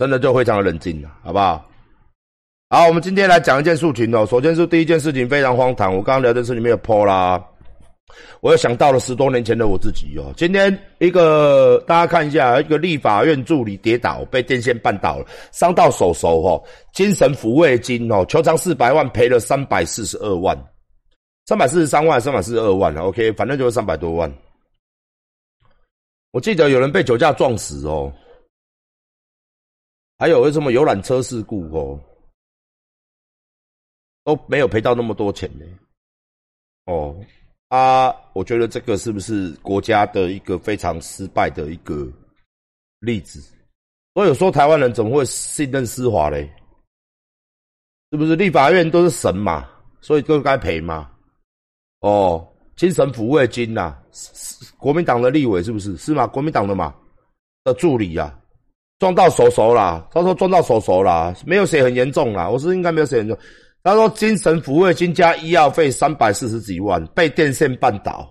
真的就非常的冷静了，好不好？好，我们今天来讲一件事情哦。首先是第一件事情非常荒唐，我刚刚聊天室里面有 po 啦，我又想到了十多年前的我自己哦。今天一个大家看一下，一个立法院助理跌倒，被电线绊倒了，伤到手手哦，精神抚慰金哦，求偿四百万，赔了三百四十二万，三百四十三万，三百四十二万，OK，反正就是三百多万。我记得有人被酒驾撞死哦。还有为什么游览车事故哦，都没有赔到那么多钱呢？哦啊，我觉得这个是不是国家的一个非常失败的一个例子？所以有说台湾人怎么会信任司法嘞？是不是立法院都是神嘛？所以都该赔吗？哦，精神抚慰金呐，国民党的立委是不是？是吗？国民党的嘛的助理呀。撞到手手啦，他说撞到手手啦，没有写很严重啦，我是应该没有写严重。他说精神抚慰金加医药费三百四十几万，被电线绊倒。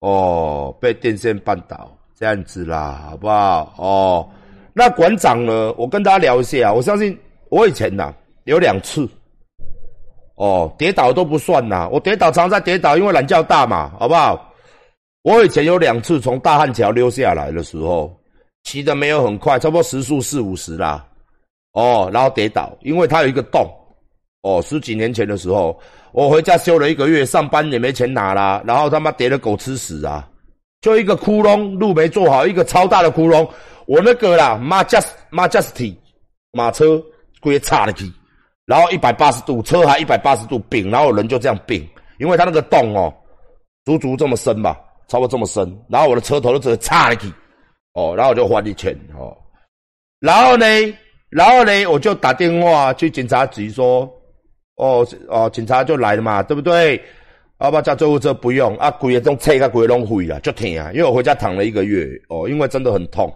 哦，被电线绊倒这样子啦，好不好？哦，那馆长呢？我跟大家聊一下，我相信我以前呐有两次，哦，跌倒都不算呐，我跌倒常在跌倒，因为懒觉大嘛，好不好？我以前有两次从大汉桥溜下来的时候。骑的没有很快，差不多时速四五十啦，哦，然后跌倒，因为它有一个洞，哦，十几年前的时候，我回家修了一个月，上班也没钱拿啦，然后他妈跌了狗吃屎啊，就一个窟窿，路没做好，一个超大的窟窿，我那个啦，Majesty 马车龟插了去，然后一百八十度，车还一百八十度并，然后人就这样并，因为它那个洞哦，足足这么深吧，差不多这么深，然后我的车头就直接插了去。哦，然后我就还你钱哦，然后呢，然后呢，我就打电话去警察局说，哦哦，警察就来了嘛，对不对？要不要叫救护车？不用啊，鬼也种车个鬼拢毁了，就停啊，因为我回家躺了一个月哦，因为真的很痛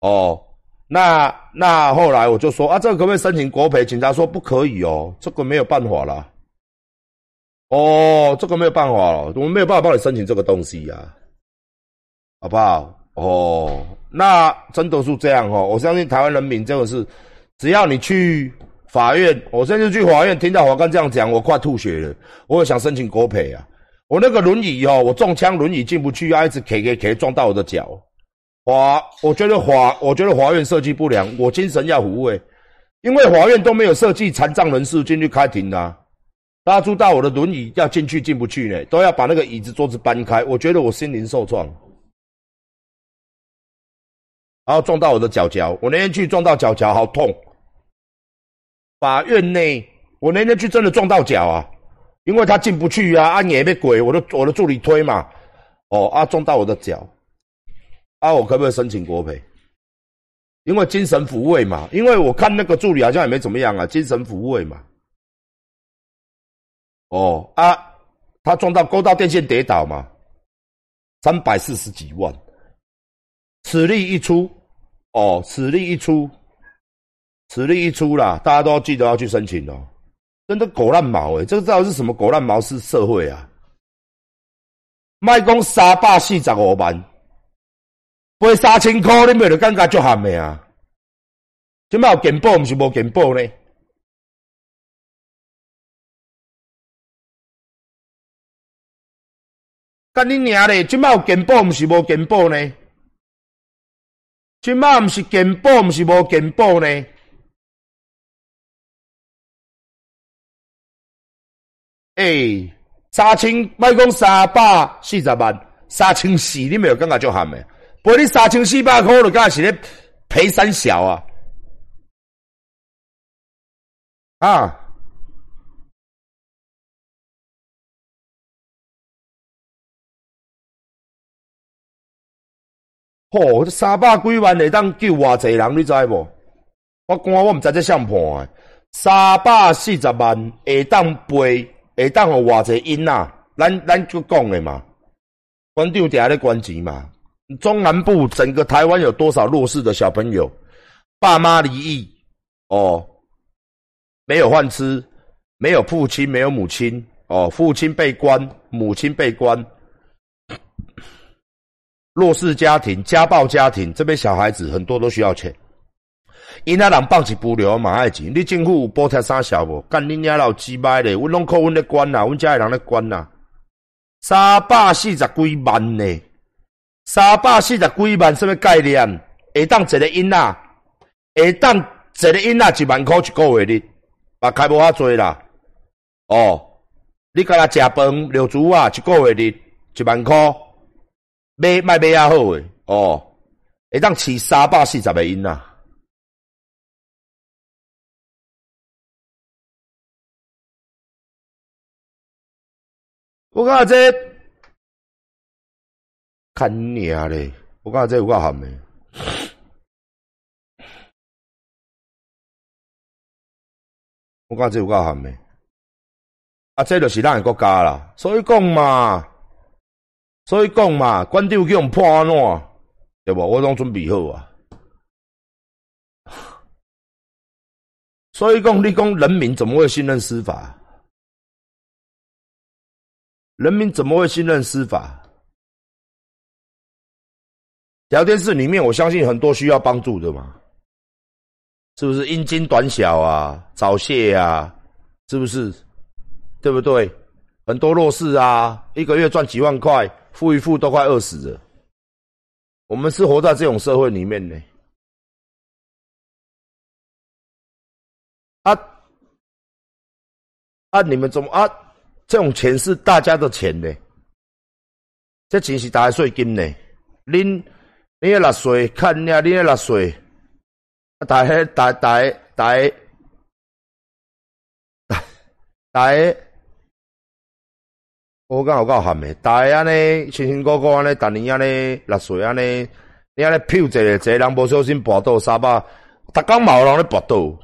哦。那那后来我就说啊，这个可不可以申请国赔？警察说不可以哦，这个没有办法了。哦，这个没有办法了，我们没有办法帮你申请这个东西呀，好不好？哦，那真的是这样哦！我相信台湾人民真的是，只要你去法院，我现在去法院听到法官这样讲，我快吐血了。我也想申请国赔啊！我那个轮椅哦，我中枪轮椅进不去，要一直 K K K 撞到我的脚。法，我觉得法，我觉得法院设计不良，我精神要抚慰，因为法院都没有设计残障人士进去开庭的。大家知道我的轮椅要进去进不去呢，都要把那个椅子桌子搬开，我觉得我心灵受创。然后撞到我的脚脚，我那天去撞到脚脚，好痛。法院内，我那天去真的撞到脚啊，因为他进不去啊，啊也被鬼，我的我的助理推嘛，哦啊撞到我的脚，啊我可不可以申请国赔？因为精神抚慰嘛，因为我看那个助理好像也没怎么样啊，精神抚慰嘛。哦啊，他撞到勾到电线跌倒嘛，三百四十几万。此例一出，哦，此例一出，此例一出啦，大家都要记得要去申请哦。真的狗烂毛诶，这个到底是什么狗烂毛式社会啊？卖讲三百四十五万，赔三千块，你咪就感觉足咸的啊？今麦有进步，毋是无进步呢？干你娘嘞！今麦有进步，毋是无进步呢？即马毋是进步，毋是无进步呢？诶，三千，卖讲三百四十万，三千四，你没有感觉就喊诶？赔你三千四百块，就敢是咧赔三小啊？啊！吼，这三百几万会当救偌济人，你知无？我讲我毋知这相判诶，三百四十万会当赔，会当互偌济因呐？咱咱就讲诶嘛，馆长底下咧关钱嘛。中南部整个台湾有多少弱势的小朋友？爸妈离异，哦，没有饭吃，没有父亲，没有母亲，哦，父亲被关，母亲被关。弱势家庭、家暴家庭，这边小孩子很多都需要钱。因那人放一不留嘛爱钱，你政府有补贴啥小无？干你娘老鸡掰咧！阮拢靠阮咧管呐，阮家诶人咧管呐。三百四十几万呢，三百四十几万什么概念？会当一个因仔，会当一个因仔一万块一个月哩，嘛开无遐济啦。哦，你甲他食饭、留住啊，一个月哩一万块，买卖买啊好诶。哦，会当饲三百四十个囡仔。我感觉这看你啊嘞！我感觉这有够含的，我感觉这有够含的。啊，这就是咱个国家啦，所以讲嘛，所以讲嘛，官长叫我们破安怎，对无？我拢准备好啊。所以讲，你讲人民怎么会信任司法？人民怎么会信任司法？聊天室里面，我相信很多需要帮助的嘛，是不是阴茎短小啊、早泄啊，是不是？对不对？很多弱势啊，一个月赚几万块，付一付都快饿死了。我们是活在这种社会里面呢。啊啊！你们怎么啊？这种钱是大家的钱呢，这钱是大家税金呢。恁恁纳税，看你啊，恁纳税，大家大大大大，我讲有够含的，大安尼辛辛苦苦安尼，逐年安尼纳税安尼，你安尼票一个，一个人无小心跋倒三百，逐工嘛有人咧跋倒，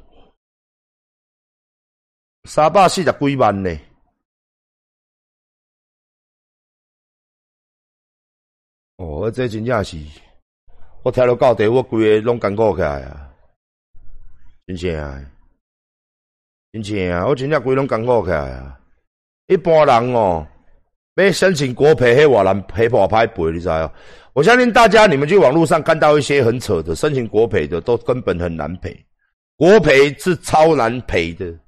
三百四十几万呢。哦，这真正是，我听到到底，我规个拢艰苦起来啊！真正，真正啊，我真正规拢艰苦起来啊！一般人哦，要申请国赔，迄外难赔跑拍赔，你知哦？我相信大家，你们去网络上看到一些很扯的申请国赔的，都根本很难赔。国赔是超难赔的，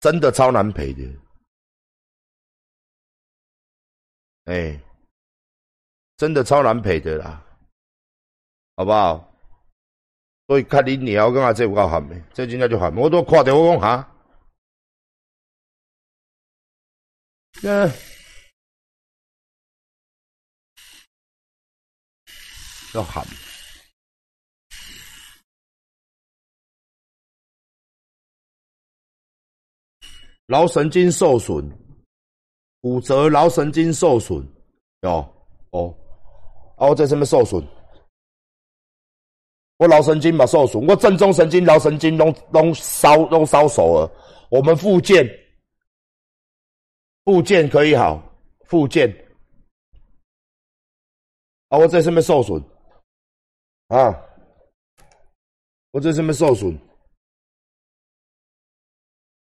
真的超难赔的。哎。真的超难赔的啦，好不好？所以看你你要跟阿这有够喊的，这真正就喊，我都看到我讲哈，那要喊，脑神经受损，骨折，脑神经受损，哦哦。啊！我这上面受损，我脑神经嘛受损，我正中神经、脑神经拢拢烧拢烧熟了。我们复健，复健可以好，复健。啊！我这上面受损，啊！我这上面受损，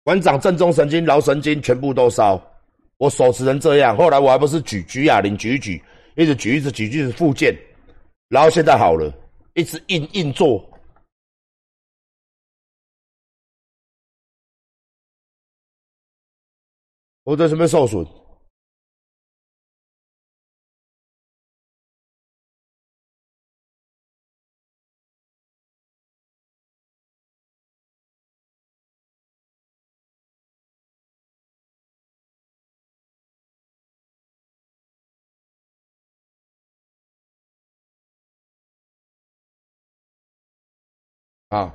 馆长正中神经、脑神经全部都烧，我手持成这样。后来我还不是举举哑铃举一举。一直举，一直举，一直复健，然后现在好了，一直硬硬做。我这是没受损。啊，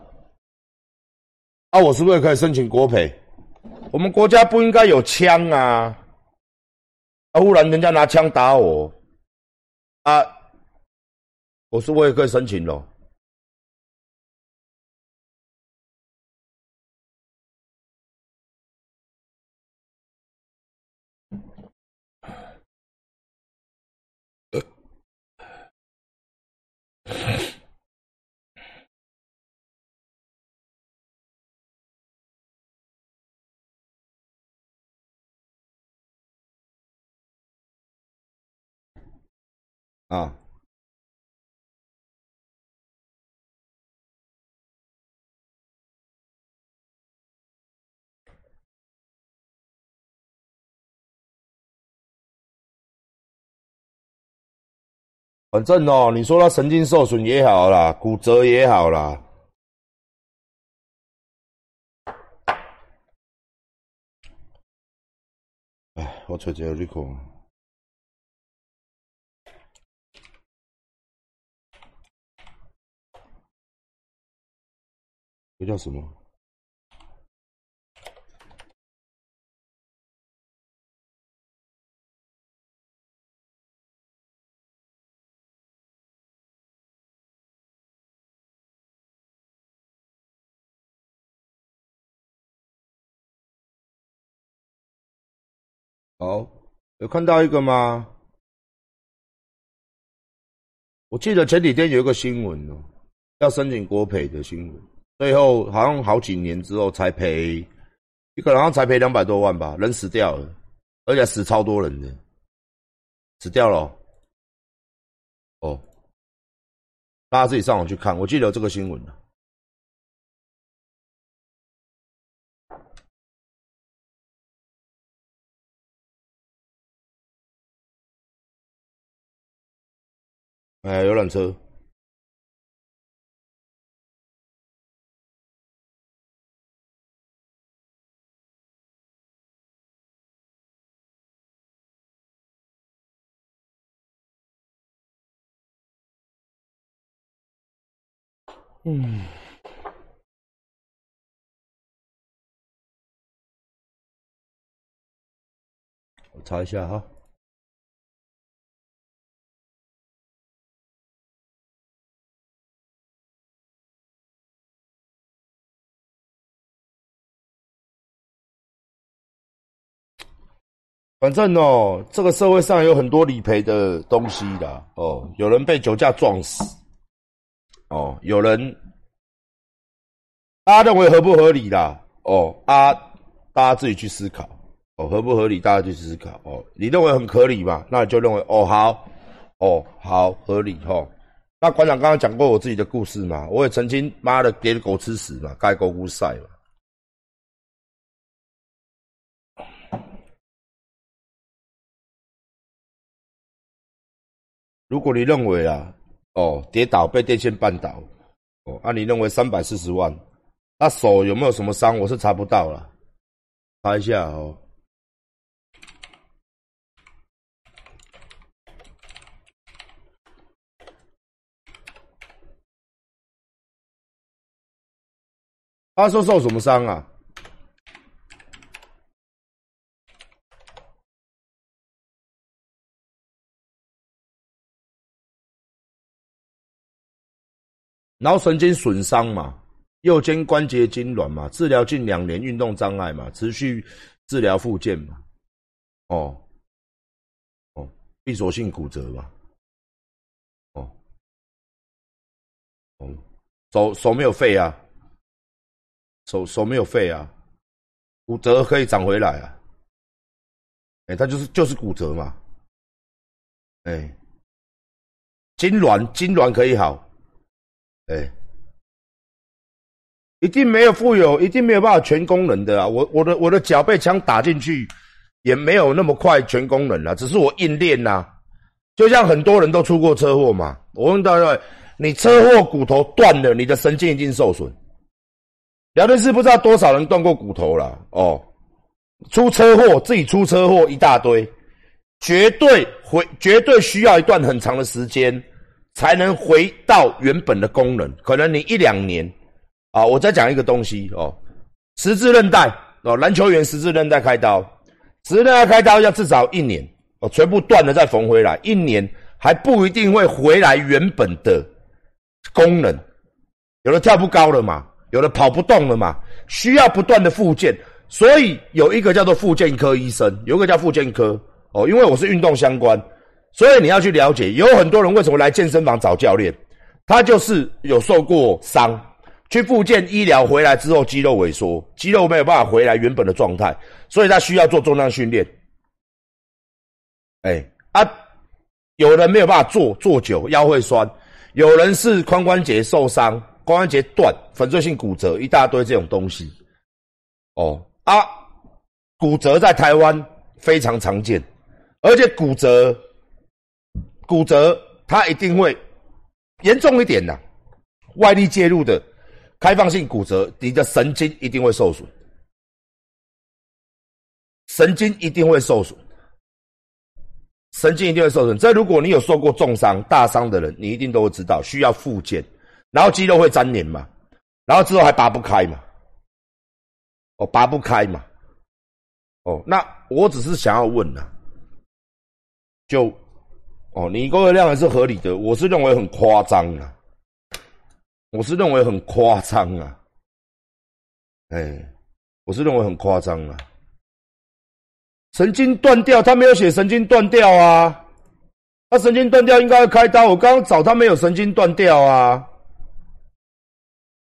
啊，我是不是可以申请国赔？我们国家不应该有枪啊！啊，忽然人家拿枪打我，啊，我是不是也可以申请喽？啊。反正哦，你说他神经受损也好啦，骨折也好啦。哎，我找一个你看，这叫什么？好，有看到一个吗？我记得前几天有一个新闻哦，要申请国赔的新闻，最后好像好几年之后才赔，一个好像才赔两百多万吧，人死掉了，而且死超多人的，死掉了。哦，大家自己上网去看，我记得有这个新闻了。哎，游览车。嗯，我查一下哈。反正哦，这个社会上有很多理赔的东西的哦。有人被酒驾撞死，哦，有人，大家认为合不合理啦？哦啊，大家自己去思考哦，合不合理？大家去思考哦。你认为很合理嘛？那你就认为哦好，哦好合理哈。那馆长刚刚讲过我自己的故事嘛，我也曾经妈的给狗吃屎嘛，该狗乌晒嘛。如果你认为啊，哦，跌倒被电线绊倒，哦，那你认为三百四十万，那手有没有什么伤？我是查不到了，查一下哦。他说受什么伤啊？然后神经损伤嘛，右肩关节痉挛嘛，治疗近两年运动障碍嘛，持续治疗复健嘛，哦，哦，闭锁性骨折嘛，哦，哦，手手没有废啊，手手没有废啊，骨折可以长回来啊，哎，他就是就是骨折嘛，哎，痉挛痉挛可以好。哎，一定没有富有，一定没有办法全功能的啊！我我的我的脚被枪打进去，也没有那么快全功能了，只是我硬练呐。就像很多人都出过车祸嘛，我问大家，你车祸骨头断了，你的神经已经受损。聊天室不知道多少人断过骨头了哦，出车祸自己出车祸一大堆，绝对会绝对需要一段很长的时间。才能回到原本的功能，可能你一两年，啊，我再讲一个东西哦，十字韧带哦，篮球员十字韧带开刀，十字韧带开刀要至少一年哦，全部断了再缝回来，一年还不一定会回来原本的功能，有的跳不高了嘛，有的跑不动了嘛，需要不断的复健，所以有一个叫做复健科医生，有一个叫复健科哦，因为我是运动相关。所以你要去了解，有很多人为什么来健身房找教练，他就是有受过伤，去复健医疗回来之后肌肉萎缩，肌肉没有办法回来原本的状态，所以他需要做重量训练。哎啊，有人没有办法坐坐久，腰会酸；有人是髋关节受伤，髋关节断，粉碎性骨折，一大堆这种东西。哦啊，骨折在台湾非常常见，而且骨折，骨折它一定会严重一点的，外力介入的开放性骨折，你的神经一定会受损，神经一定会受损。神经一定会受损。这如果你有受过重伤、大伤的人，你一定都会知道，需要复健，然后肌肉会粘连嘛，然后之后还拔不开嘛，哦，拔不开嘛，哦，那我只是想要问呐，就，哦，你一个月量还是合理的，我是认为很夸张啊，我是认为很夸张啊，哎，我是认为很夸张啊。神经断掉，他没有写神经断掉啊。他神经断掉应该要开刀，我刚刚找他没有神经断掉啊。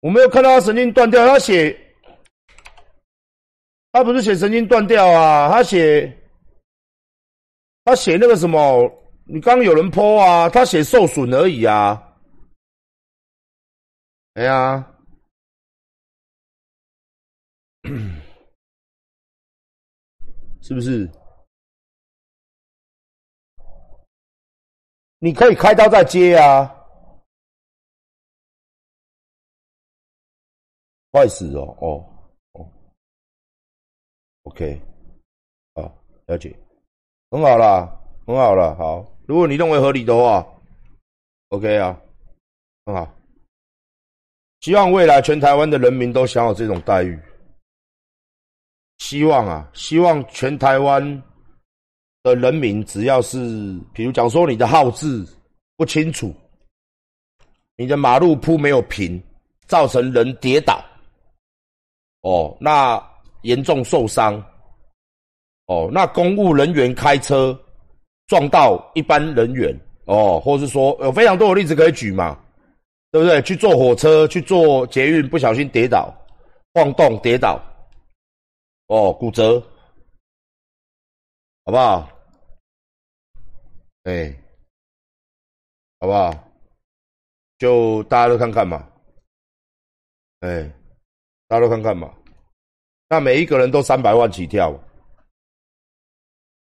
我没有看到他神经断掉，他写，他不是写神经断掉啊，他写，他写那个什么，你刚有人泼啊，他写受损而已啊。哎呀。是不是？你可以开刀再接啊！坏死哦哦哦，OK，好，了解，很好啦，很好了，好。如果你认为合理的话，OK 啊，很好。希望未来全台湾的人民都享有这种待遇。希望啊，希望全台湾的人民，只要是，比如讲说你的号字不清楚，你的马路铺没有平，造成人跌倒，哦，那严重受伤，哦，那公务人员开车撞到一般人员，哦，或是说有非常多的例子可以举嘛，对不对？去坐火车，去坐捷运，不小心跌倒，晃动跌倒。哦，骨折，好不好？哎，好不好？就大家都看看嘛，哎，大家都看看嘛。那每一个人都三百万起跳，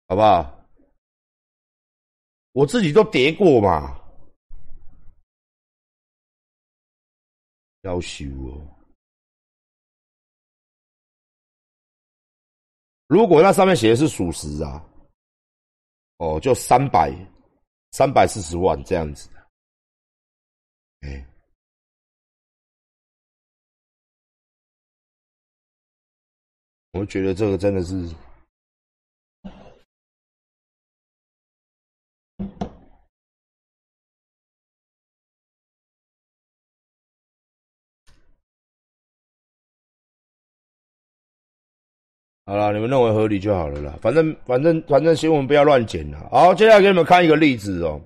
好不好？我自己都叠过嘛，要修哦。如果那上面写的是属实啊，哦，就三百三百四十万这样子的，哎，我觉得这个真的是。好了，你们认为合理就好了啦。反正反正反正新闻不要乱剪了。好，接下来给你们看一个例子哦。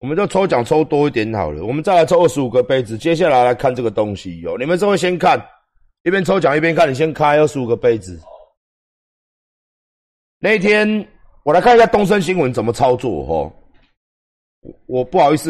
我们就抽奖抽多一点好了。我们再来抽二十五个杯子。接下来来看这个东西哦。你们这会先看，一边抽奖一边看。你先开二十五个杯子。那天我来看一下东森新闻怎么操作哦。我不好意思。